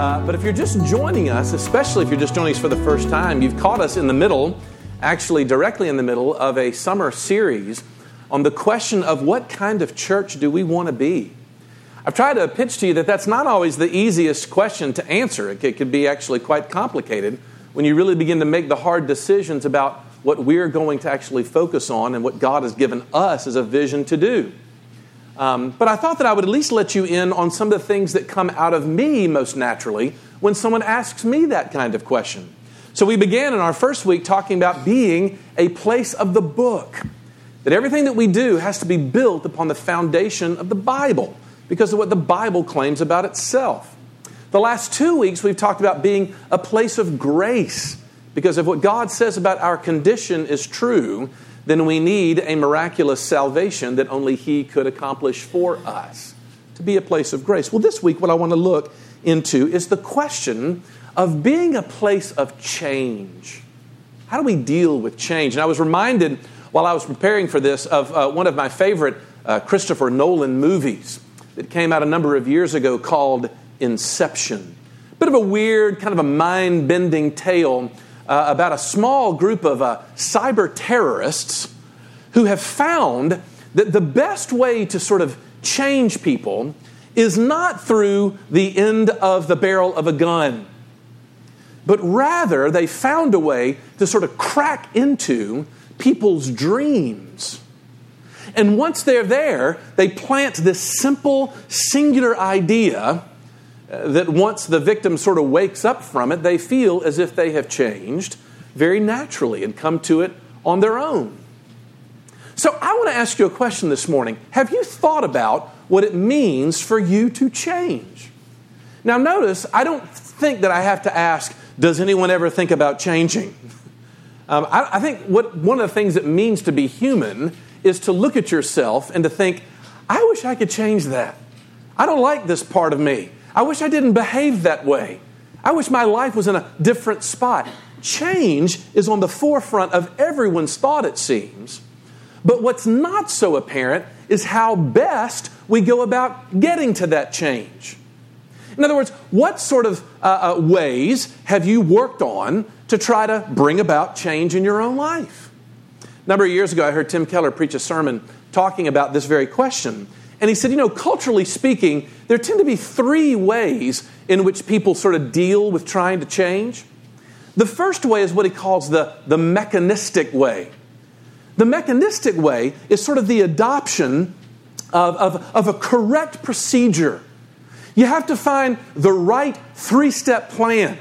Uh, but if you're just joining us, especially if you're just joining us for the first time, you've caught us in the middle, actually directly in the middle of a summer series on the question of what kind of church do we want to be? I've tried to pitch to you that that's not always the easiest question to answer. It could be actually quite complicated when you really begin to make the hard decisions about what we're going to actually focus on and what God has given us as a vision to do. Um, but I thought that I would at least let you in on some of the things that come out of me most naturally when someone asks me that kind of question. So we began in our first week talking about being a place of the book. That everything that we do has to be built upon the foundation of the Bible because of what the Bible claims about itself. The last two weeks, we've talked about being a place of grace because if what God says about our condition is true, then we need a miraculous salvation that only He could accomplish for us to be a place of grace. Well, this week, what I want to look into is the question of being a place of change. How do we deal with change? And I was reminded while I was preparing for this of uh, one of my favorite uh, Christopher Nolan movies that came out a number of years ago called Inception. Bit of a weird, kind of a mind bending tale uh, about a small group of uh, cyber terrorists who have found that the best way to sort of change people is not through the end of the barrel of a gun, but rather they found a way to sort of crack into people's dreams. And once they're there, they plant this simple, singular idea that once the victim sort of wakes up from it, they feel as if they have changed very naturally and come to it on their own. So I want to ask you a question this morning. Have you thought about what it means for you to change? Now, notice, I don't think that I have to ask, does anyone ever think about changing? Um, I, I think what, one of the things it means to be human is to look at yourself and to think, I wish I could change that. I don't like this part of me. I wish I didn't behave that way. I wish my life was in a different spot. Change is on the forefront of everyone's thought, it seems. But what's not so apparent is how best we go about getting to that change. In other words, what sort of uh, uh, ways have you worked on to try to bring about change in your own life? A number of years ago, I heard Tim Keller preach a sermon talking about this very question. And he said, you know, culturally speaking, there tend to be three ways in which people sort of deal with trying to change. The first way is what he calls the, the mechanistic way. The mechanistic way is sort of the adoption of, of, of a correct procedure. You have to find the right three step plan.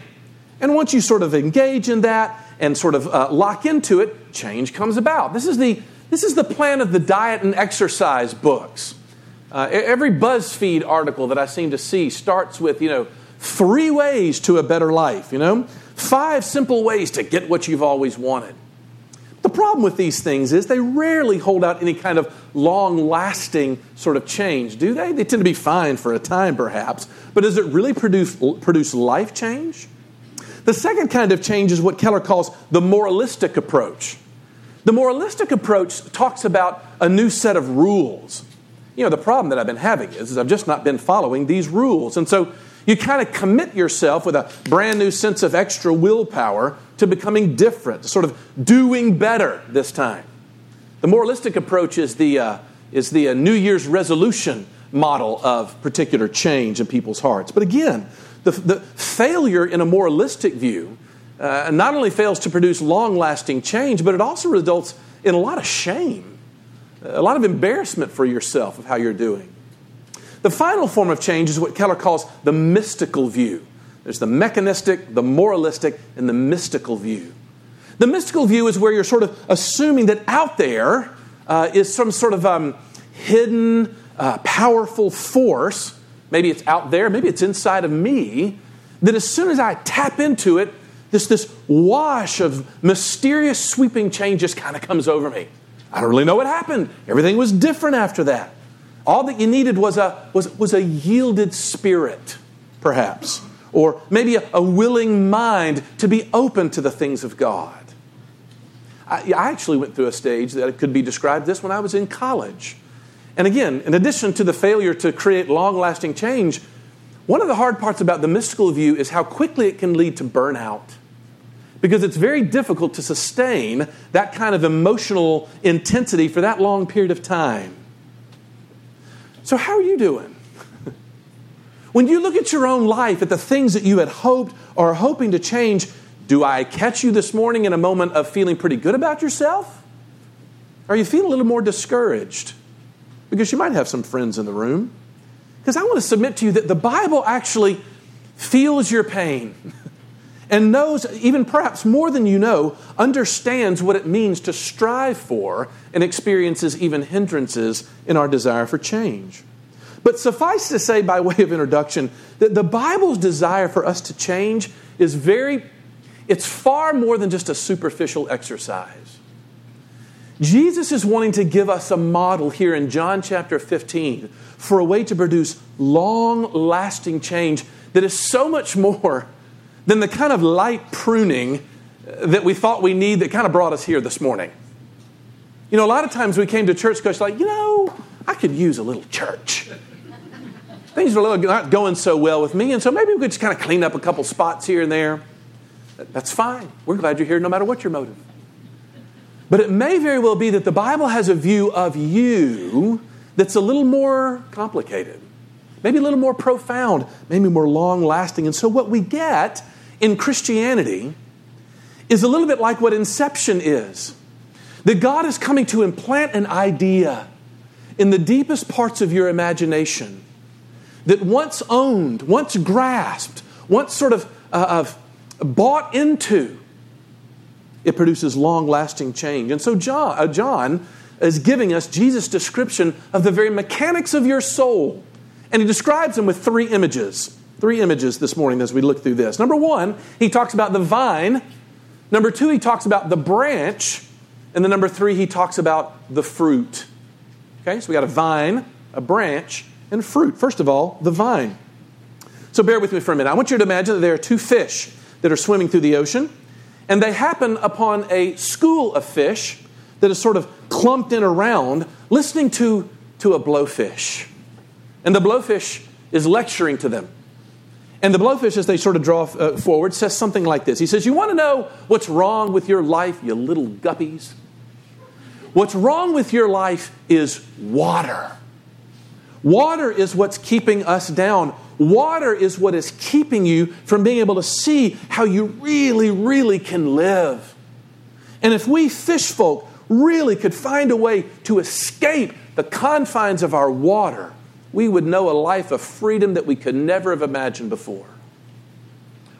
And once you sort of engage in that and sort of uh, lock into it, change comes about. This is, the, this is the plan of the diet and exercise books. Uh, every BuzzFeed article that I seem to see starts with, you know, three ways to a better life, you know, five simple ways to get what you've always wanted. The problem with these things is they rarely hold out any kind of long lasting sort of change, do they? They tend to be fine for a time, perhaps, but does it really produce, produce life change? The second kind of change is what Keller calls the moralistic approach. The moralistic approach talks about a new set of rules you know, the problem that I've been having is, is I've just not been following these rules. And so you kind of commit yourself with a brand new sense of extra willpower to becoming different, sort of doing better this time. The moralistic approach is the, uh, is the uh, New Year's resolution model of particular change in people's hearts. But again, the, the failure in a moralistic view uh, not only fails to produce long lasting change, but it also results in a lot of shame a lot of embarrassment for yourself of how you're doing. The final form of change is what Keller calls the mystical view. There's the mechanistic, the moralistic, and the mystical view. The mystical view is where you're sort of assuming that out there uh, is some sort of um, hidden, uh, powerful force. Maybe it's out there, maybe it's inside of me, that as soon as I tap into it, this, this wash of mysterious sweeping change just kind of comes over me. I don't really know what happened. Everything was different after that. All that you needed was a, was, was a yielded spirit, perhaps, or maybe a, a willing mind to be open to the things of God. I, I actually went through a stage that could be described this when I was in college. And again, in addition to the failure to create long lasting change, One of the hard parts about the mystical view is how quickly it can lead to burnout. Because it's very difficult to sustain that kind of emotional intensity for that long period of time. So, how are you doing? when you look at your own life, at the things that you had hoped or are hoping to change, do I catch you this morning in a moment of feeling pretty good about yourself? Or are you feeling a little more discouraged? Because you might have some friends in the room. Because I want to submit to you that the Bible actually feels your pain and knows, even perhaps more than you know, understands what it means to strive for and experiences even hindrances in our desire for change. But suffice to say, by way of introduction, that the Bible's desire for us to change is very it's far more than just a superficial exercise. Jesus is wanting to give us a model here in John chapter 15 for a way to produce long lasting change that is so much more than the kind of light pruning that we thought we need that kind of brought us here this morning. You know, a lot of times we came to church because, like, you know, I could use a little church. Things are not going so well with me, and so maybe we could just kind of clean up a couple spots here and there. That's fine. We're glad you're here no matter what your motive. But it may very well be that the Bible has a view of you that's a little more complicated, maybe a little more profound, maybe more long lasting. And so, what we get in Christianity is a little bit like what Inception is that God is coming to implant an idea in the deepest parts of your imagination that once owned, once grasped, once sort of, uh, of bought into, it produces long lasting change. And so, John, uh, John is giving us Jesus' description of the very mechanics of your soul. And he describes them with three images. Three images this morning as we look through this. Number one, he talks about the vine. Number two, he talks about the branch. And then number three, he talks about the fruit. Okay, so we got a vine, a branch, and fruit. First of all, the vine. So bear with me for a minute. I want you to imagine that there are two fish that are swimming through the ocean, and they happen upon a school of fish that is sort of clumped in around, listening to, to a blowfish. And the blowfish is lecturing to them. And the blowfish, as they sort of draw uh, forward, says something like this He says, You want to know what's wrong with your life, you little guppies? What's wrong with your life is water. Water is what's keeping us down. Water is what is keeping you from being able to see how you really, really can live. And if we fish folk really could find a way to escape the confines of our water, we would know a life of freedom that we could never have imagined before.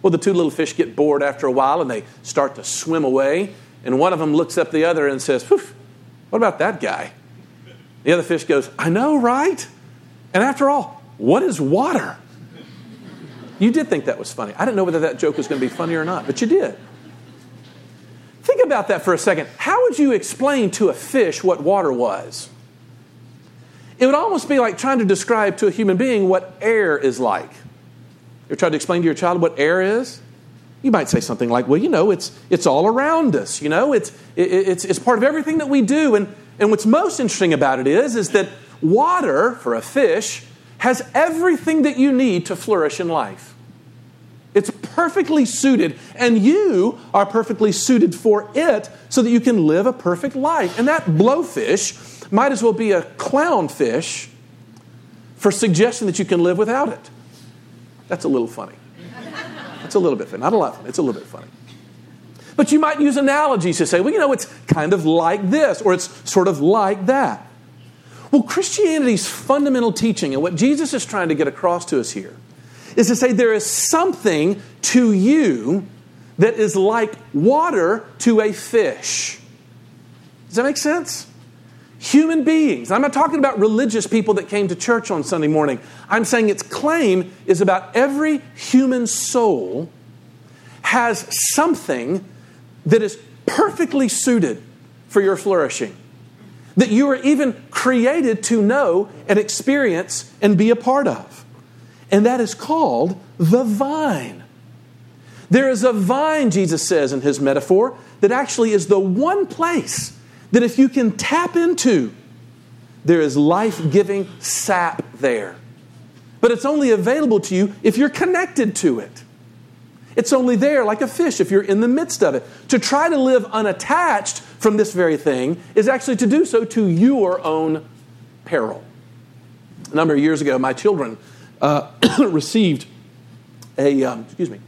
Well, the two little fish get bored after a while and they start to swim away. And one of them looks up the other and says, What about that guy? The other fish goes, I know, right? And after all, what is water? You did think that was funny. I didn't know whether that joke was going to be funny or not, but you did. Think about that for a second. How would you explain to a fish what water was? It would almost be like trying to describe to a human being what air is like. You ever tried to explain to your child what air is? You might say something like, well, you know, it's, it's all around us. You know, it's, it, it's, it's part of everything that we do. And, and what's most interesting about it is, is that water, for a fish, has everything that you need to flourish in life. It's perfectly suited, and you are perfectly suited for it so that you can live a perfect life. And that blowfish might as well be a clownfish for suggesting that you can live without it. That's a little funny. That's a little bit funny. Not a lot funny. It's a little bit funny. But you might use analogies to say, well, you know, it's kind of like this, or it's sort of like that. Well, Christianity's fundamental teaching and what Jesus is trying to get across to us here is to say there is something to you that is like water to a fish. Does that make sense? Human beings. I'm not talking about religious people that came to church on Sunday morning. I'm saying its claim is about every human soul has something that is perfectly suited for your flourishing that you are even created to know and experience and be a part of. And that is called the vine. There is a vine, Jesus says in his metaphor, that actually is the one place that if you can tap into, there is life giving sap there. but it's only available to you if you're connected to it. It's only there like a fish if you're in the midst of it. To try to live unattached from this very thing is actually to do so to your own peril. A number of years ago, my children uh, received a, um, excuse me,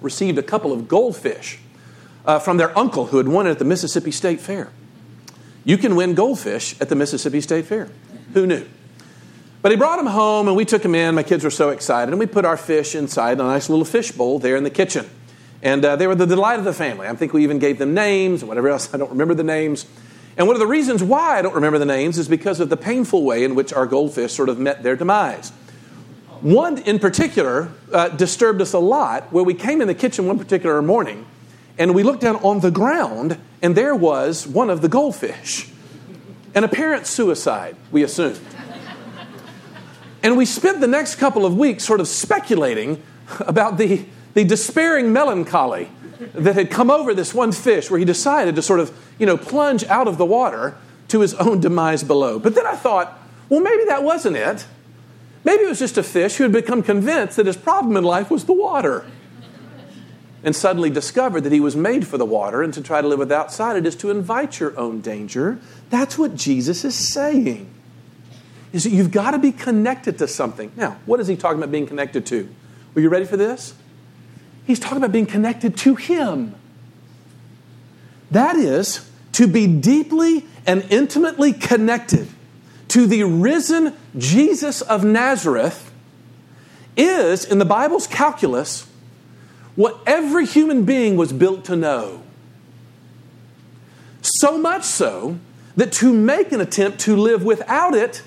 received a couple of goldfish uh, from their uncle who had won it at the Mississippi State Fair. You can win goldfish at the Mississippi State Fair. Who knew? But he brought them home and we took them in. My kids were so excited. And we put our fish inside a nice little fish bowl there in the kitchen. And uh, they were the delight of the family. I think we even gave them names and whatever else. I don't remember the names. And one of the reasons why I don't remember the names is because of the painful way in which our goldfish sort of met their demise. One in particular uh, disturbed us a lot where we came in the kitchen one particular morning and we looked down on the ground and there was one of the goldfish. An apparent suicide, we assumed. And we spent the next couple of weeks sort of speculating about the, the despairing melancholy that had come over this one fish where he decided to sort of, you know, plunge out of the water to his own demise below. But then I thought, well, maybe that wasn't it. Maybe it was just a fish who had become convinced that his problem in life was the water. And suddenly discovered that he was made for the water, and to try to live without it is to invite your own danger. That's what Jesus is saying is that you've got to be connected to something. Now, what is he talking about being connected to? Are you ready for this? He's talking about being connected to Him. That is, to be deeply and intimately connected to the risen Jesus of Nazareth is, in the Bible's calculus, what every human being was built to know. So much so that to make an attempt to live without it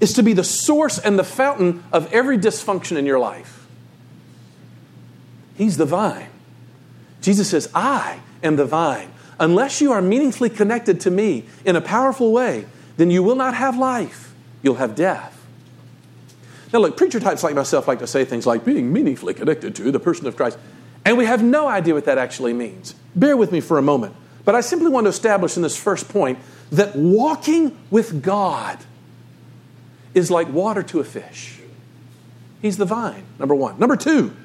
is to be the source and the fountain of every dysfunction in your life. He's the vine. Jesus says, I am the vine. Unless you are meaningfully connected to me in a powerful way, then you will not have life. You'll have death. Now, look, preacher types like myself like to say things like being meaningfully connected to the person of Christ, and we have no idea what that actually means. Bear with me for a moment. But I simply want to establish in this first point that walking with God is like water to a fish. He's the vine, number one. Number two,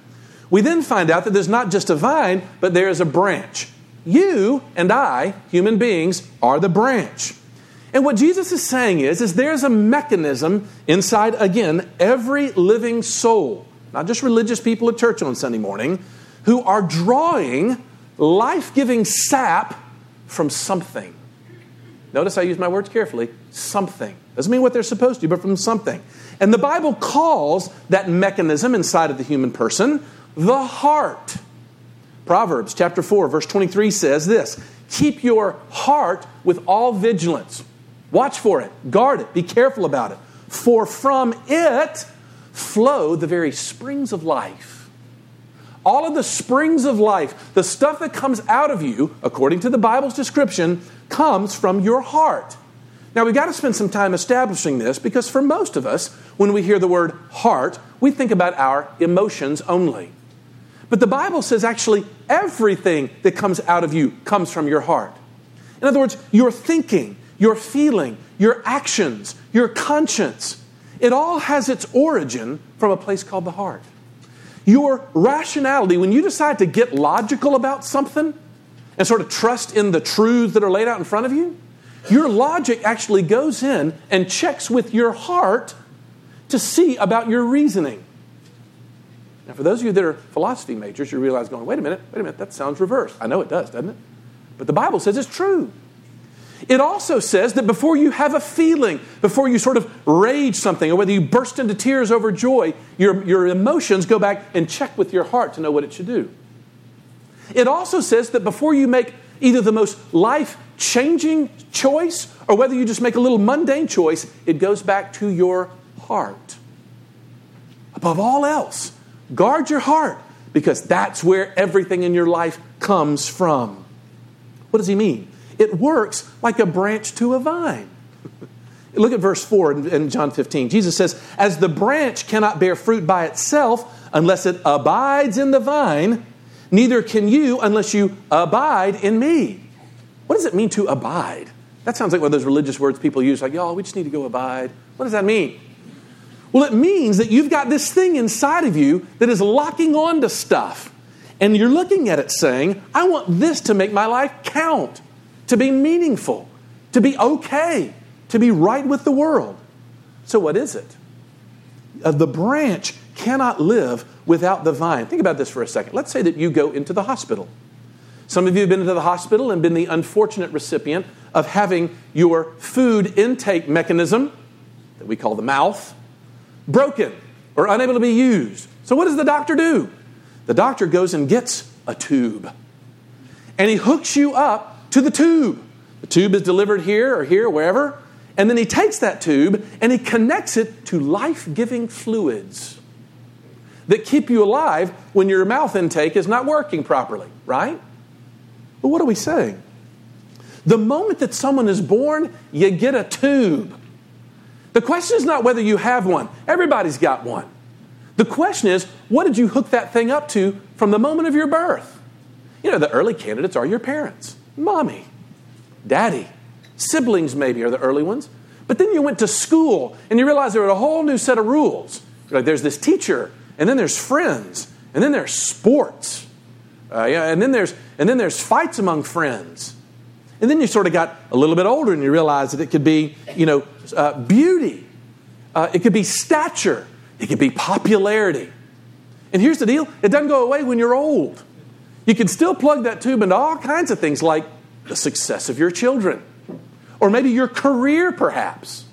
we then find out that there's not just a vine, but there is a branch. You and I, human beings, are the branch. And what Jesus is saying is, is there's a mechanism inside, again, every living soul, not just religious people at church on Sunday morning, who are drawing life giving sap from something. Notice I use my words carefully something. Doesn't mean what they're supposed to, but from something. And the Bible calls that mechanism inside of the human person the heart. Proverbs chapter 4, verse 23 says this Keep your heart with all vigilance. Watch for it, guard it, be careful about it. For from it flow the very springs of life. All of the springs of life, the stuff that comes out of you, according to the Bible's description, comes from your heart. Now, we've got to spend some time establishing this because for most of us, when we hear the word heart, we think about our emotions only. But the Bible says actually everything that comes out of you comes from your heart. In other words, your thinking, your feeling, your actions, your conscience, it all has its origin from a place called the heart. Your rationality, when you decide to get logical about something and sort of trust in the truths that are laid out in front of you, your logic actually goes in and checks with your heart to see about your reasoning. Now, for those of you that are philosophy majors, you realize going, wait a minute, wait a minute, that sounds reversed. I know it does, doesn't it? But the Bible says it's true. It also says that before you have a feeling, before you sort of rage something, or whether you burst into tears over joy, your, your emotions go back and check with your heart to know what it should do. It also says that before you make either the most life changing choice or whether you just make a little mundane choice, it goes back to your heart. Above all else, guard your heart because that's where everything in your life comes from. What does he mean? It works like a branch to a vine. Look at verse 4 in John 15. Jesus says, As the branch cannot bear fruit by itself unless it abides in the vine, neither can you unless you abide in me. What does it mean to abide? That sounds like one of those religious words people use, like, y'all, we just need to go abide. What does that mean? Well, it means that you've got this thing inside of you that is locking on to stuff. And you're looking at it saying, I want this to make my life count, to be meaningful, to be okay, to be right with the world. So, what is it? Uh, the branch cannot live without the vine. Think about this for a second. Let's say that you go into the hospital. Some of you have been into the hospital and been the unfortunate recipient of having your food intake mechanism, that we call the mouth, broken or unable to be used. So, what does the doctor do? The doctor goes and gets a tube and he hooks you up to the tube. The tube is delivered here or here, wherever, and then he takes that tube and he connects it to life giving fluids that keep you alive when your mouth intake is not working properly, right? But what are we saying? The moment that someone is born, you get a tube. The question is not whether you have one, everybody's got one. The question is, what did you hook that thing up to from the moment of your birth? You know, the early candidates are your parents, mommy, daddy, siblings, maybe, are the early ones. But then you went to school and you realized there were a whole new set of rules. Like there's this teacher, and then there's friends, and then there's sports, uh, yeah, and then there's and then there's fights among friends, and then you sort of got a little bit older and you realized that it could be, you know, uh, beauty, uh, it could be stature, it could be popularity. And here's the deal it doesn't go away when you're old. You can still plug that tube into all kinds of things like the success of your children, or maybe your career, perhaps.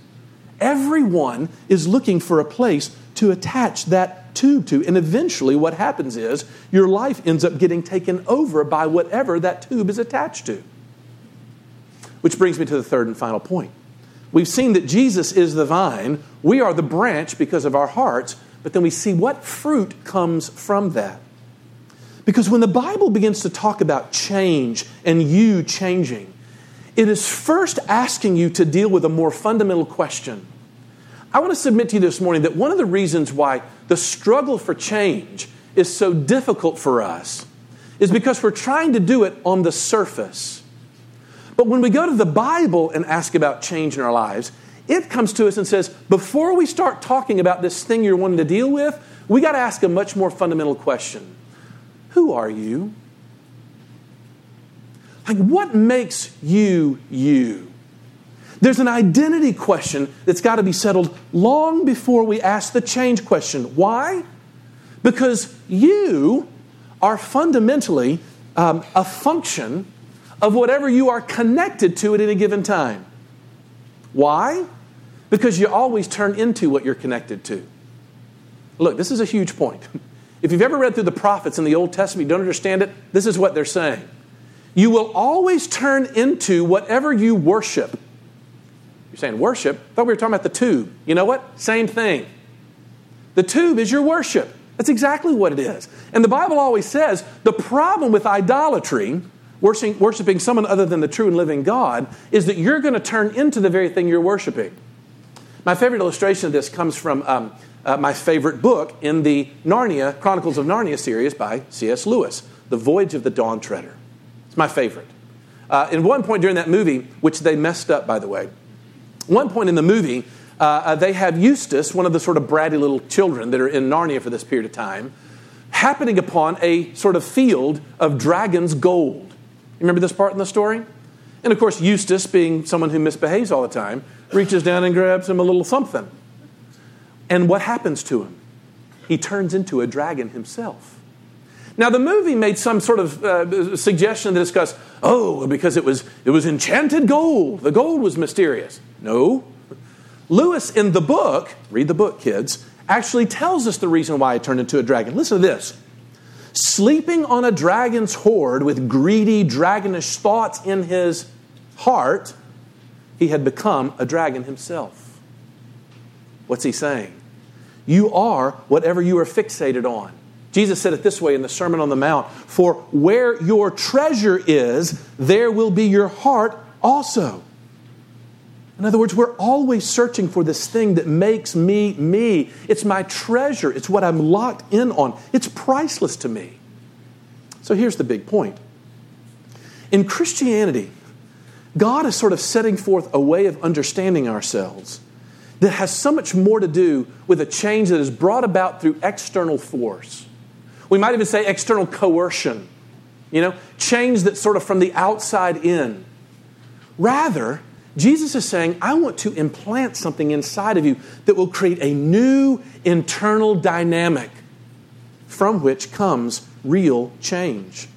Everyone is looking for a place to attach that tube to. And eventually, what happens is your life ends up getting taken over by whatever that tube is attached to. Which brings me to the third and final point. We've seen that Jesus is the vine, we are the branch because of our hearts, but then we see what fruit comes from that. Because when the Bible begins to talk about change and you changing, it is first asking you to deal with a more fundamental question. I want to submit to you this morning that one of the reasons why the struggle for change is so difficult for us is because we're trying to do it on the surface. But when we go to the Bible and ask about change in our lives, it comes to us and says, before we start talking about this thing you're wanting to deal with, we got to ask a much more fundamental question Who are you? Like, what makes you you? There's an identity question that's got to be settled long before we ask the change question. Why? Because you are fundamentally um, a function of whatever you are connected to at any given time. Why? Because you always turn into what you're connected to. Look, this is a huge point. If you've ever read through the prophets in the Old Testament, you don't understand it, this is what they're saying. You will always turn into whatever you worship. You're saying worship? I thought we were talking about the tube. You know what? Same thing. The tube is your worship. That's exactly what it is. And the Bible always says the problem with idolatry worshiping, someone other than the true and living God, is that you're going to turn into the very thing you're worshiping. My favorite illustration of this comes from um, uh, my favorite book in the Narnia, Chronicles of Narnia series by C.S. Lewis, The Voyage of the Dawn Treader. It's my favorite. Uh, in one point during that movie, which they messed up, by the way, one point in the movie, uh, uh they have Eustace, one of the sort of bratty little children that are in Narnia for this period of time, happening upon a sort of field of dragon's gold. You remember this part in the story? And of course, Eustace, being someone who misbehaves all the time, reaches down and grabs him a little something. And what happens to him? He turns into a dragon himself. Now, the movie made some sort of uh, suggestion to discuss, oh, because it was, it was enchanted gold. The gold was mysterious. No. Lewis, in the book, read the book, kids, actually tells us the reason why he turned into a dragon. Listen to this sleeping on a dragon's hoard with greedy, dragonish thoughts in his heart, he had become a dragon himself. What's he saying? You are whatever you are fixated on. Jesus said it this way in the Sermon on the Mount For where your treasure is, there will be your heart also. In other words, we're always searching for this thing that makes me me. It's my treasure, it's what I'm locked in on. It's priceless to me. So here's the big point. In Christianity, God is sort of setting forth a way of understanding ourselves that has so much more to do with a change that is brought about through external force. We might even say external coercion, you know, change that's sort of from the outside in. Rather, Jesus is saying, I want to implant something inside of you that will create a new internal dynamic from which comes real change.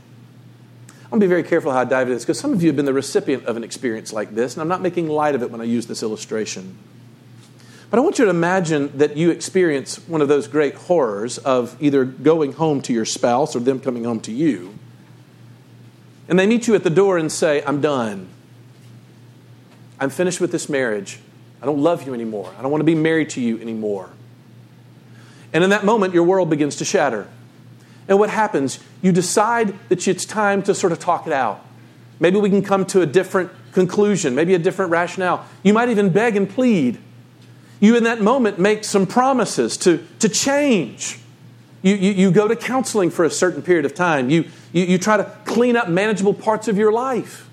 I'm to be very careful how I dive into this because some of you have been the recipient of an experience like this, and I'm not making light of it when I use this illustration. But I want you to imagine that you experience one of those great horrors of either going home to your spouse or them coming home to you. And they meet you at the door and say, I'm done. I'm finished with this marriage. I don't love you anymore. I don't want to be married to you anymore. And in that moment, your world begins to shatter. And what happens? You decide that it's time to sort of talk it out. Maybe we can come to a different conclusion, maybe a different rationale. You might even beg and plead you in that moment make some promises to, to change. You, you, you go to counseling for a certain period of time. You, you, you try to clean up manageable parts of your life.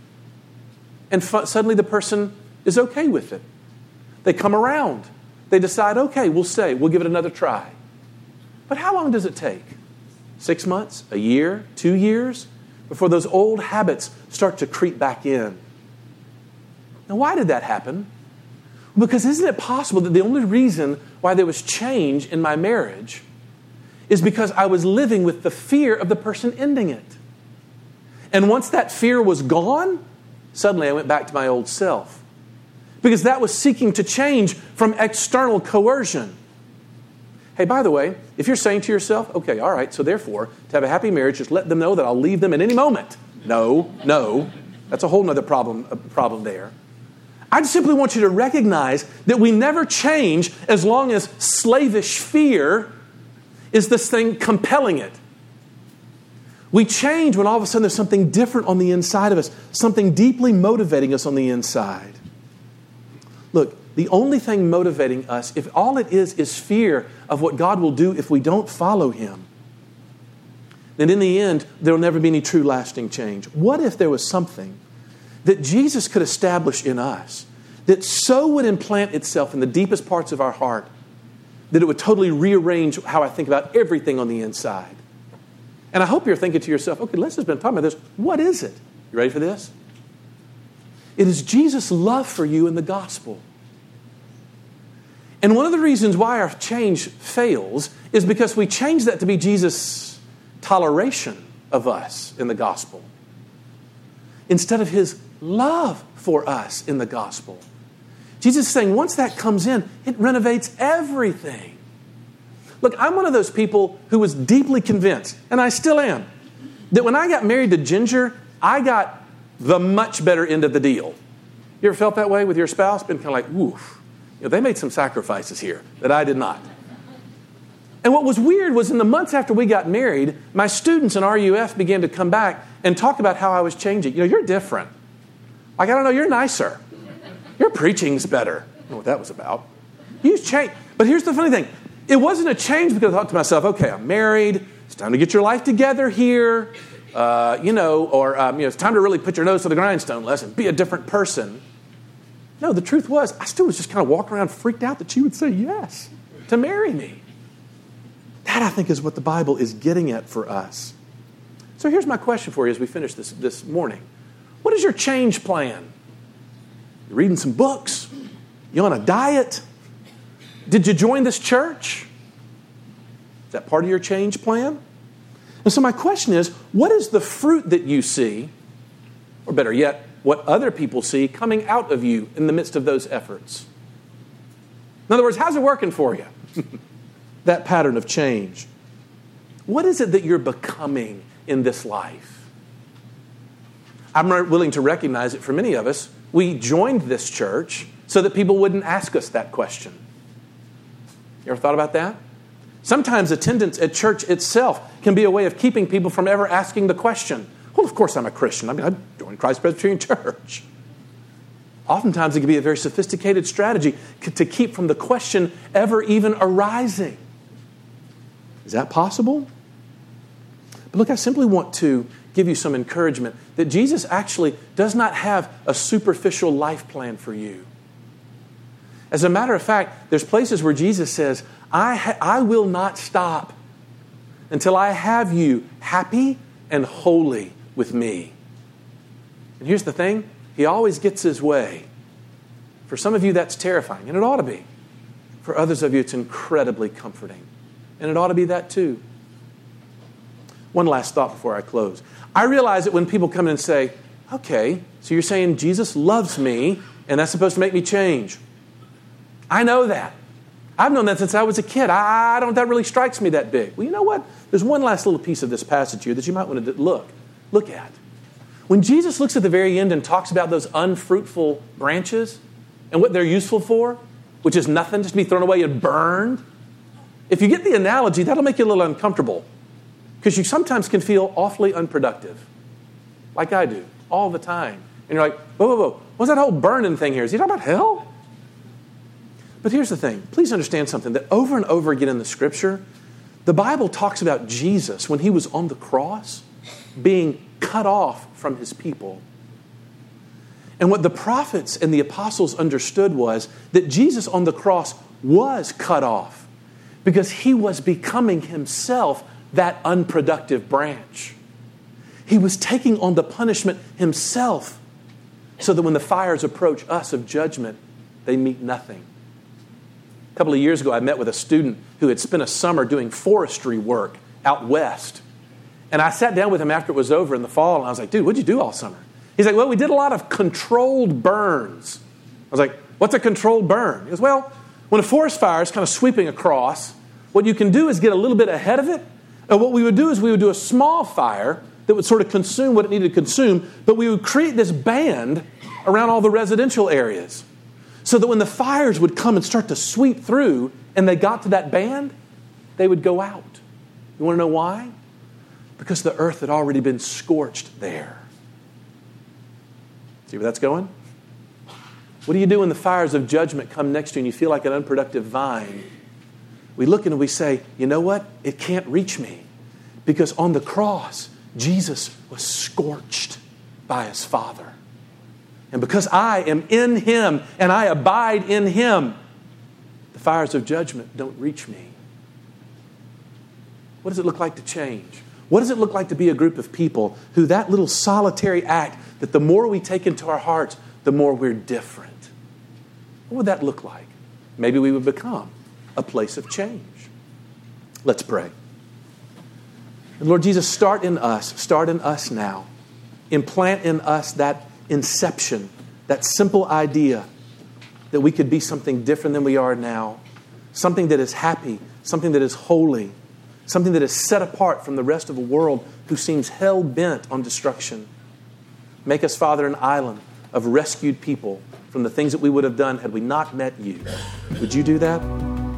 And suddenly the person is okay with it. They come around. They decide, okay, we'll stay. We'll give it another try. But how long does it take? Six months? A year? Two years? Before those old habits start to creep back in. Now, why did that happen? Because isn't it possible that the only reason why there was change in my marriage is because I was living with the fear of the person ending it? And once that fear was gone, suddenly I went back to my old self. Because that was seeking to change from external coercion. Hey, by the way, if you're saying to yourself, okay, all right, so therefore, to have a happy marriage, just let them know that I'll leave them at any moment. No, no. That's a whole other problem, uh, problem there. I just simply want you to recognize that we never change as long as slavish fear is this thing compelling it. We change when all of a sudden there's something different on the inside of us, something deeply motivating us on the inside. Look, the only thing motivating us, if all it is is fear of what God will do if we don't follow Him, then in the end, there will never be any true lasting change. What if there was something that Jesus could establish in us that so would implant itself in the deepest parts of our heart that it would totally rearrange how I think about everything on the inside. And I hope you're thinking to yourself, okay, let's just been talking about this. What is it? You ready for this? It is Jesus' love for you in the gospel. And one of the reasons why our change fails is because we change that to be Jesus' toleration of us in the gospel instead of his love for us in the gospel. Jesus is saying once that comes in, it renovates everything. Look, I'm one of those people who was deeply convinced, and I still am, that when I got married to Ginger, I got the much better end of the deal. You ever felt that way with your spouse? Been kind of like, woof. You know, they made some sacrifices here that I did not. And what was weird was in the months after we got married, my students in RUF began to come back and talk about how I was changing. You know, you're different. I gotta know, you're nicer. Your preaching's better. I don't know what that was about. You change. But here's the funny thing it wasn't a change because I thought to myself, okay, I'm married. It's time to get your life together here. Uh, you know, or um, you know, it's time to really put your nose to the grindstone, Les, and be a different person. No, the truth was, I still was just kind of walking around freaked out that she would say yes to marry me. That, I think, is what the Bible is getting at for us. So here's my question for you as we finish this, this morning What is your change plan? You're reading some books? You on a diet? Did you join this church? Is that part of your change plan? And so, my question is what is the fruit that you see, or better yet, what other people see coming out of you in the midst of those efforts? In other words, how's it working for you? that pattern of change. What is it that you're becoming in this life? I'm willing to recognize it for many of us we joined this church so that people wouldn't ask us that question. You ever thought about that? Sometimes attendance at church itself can be a way of keeping people from ever asking the question. Well, of course I'm a Christian. I mean, I joined Christ Presbyterian Church. Oftentimes it can be a very sophisticated strategy to keep from the question ever even arising. Is that possible? But look, I simply want to give you some encouragement that Jesus actually does not have a superficial life plan for you. As a matter of fact, there's places where Jesus says, I, ha- I will not stop until I have you happy and holy with me. And here's the thing He always gets His way. For some of you, that's terrifying, and it ought to be. For others of you, it's incredibly comforting, and it ought to be that too. One last thought before I close. I realize that when people come in and say, okay, so you're saying Jesus loves me, and that's supposed to make me change. I know that. I've known that since I was a kid. I, don't. That really strikes me that big. Well, you know what? There's one last little piece of this passage here that you might want to look look at. When Jesus looks at the very end and talks about those unfruitful branches and what they're useful for, which is nothing, just to be thrown away and burned. If you get the analogy, that'll make you a little uncomfortable because you sometimes can feel awfully unproductive, like I do all the time. And you're like, whoa, whoa, whoa, what's that whole burning thing here? Is he talking about hell? But here's the thing please understand something that over and over again in the scripture, the Bible talks about Jesus when he was on the cross being cut off from his people. And what the prophets and the apostles understood was that Jesus on the cross was cut off because he was becoming himself that unproductive branch. He was taking on the punishment himself so that when the fires approach us of judgment, they meet nothing. A couple of years ago, I met with a student who had spent a summer doing forestry work out west. And I sat down with him after it was over in the fall, and I was like, dude, what'd you do all summer? He's like, well, we did a lot of controlled burns. I was like, what's a controlled burn? He goes, well, when a forest fire is kind of sweeping across, what you can do is get a little bit ahead of it. And what we would do is we would do a small fire that would sort of consume what it needed to consume, but we would create this band around all the residential areas. So that when the fires would come and start to sweep through and they got to that band, they would go out. You want to know why? Because the earth had already been scorched there. See where that's going? What do you do when the fires of judgment come next to you and you feel like an unproductive vine? We look and we say, you know what? It can't reach me. Because on the cross, Jesus was scorched by his Father. And because I am in him and I abide in him, the fires of judgment don't reach me. What does it look like to change? What does it look like to be a group of people who that little solitary act, that the more we take into our hearts, the more we're different? What would that look like? Maybe we would become a place of change. Let's pray. And Lord Jesus, start in us, start in us now. Implant in us that inception, that simple idea that we could be something different than we are now, something that is happy, something that is holy, something that is set apart from the rest of a world who seems hell bent on destruction. Make us, Father, an island of rescued people from the things that we would have done had we not met you. Would you do that?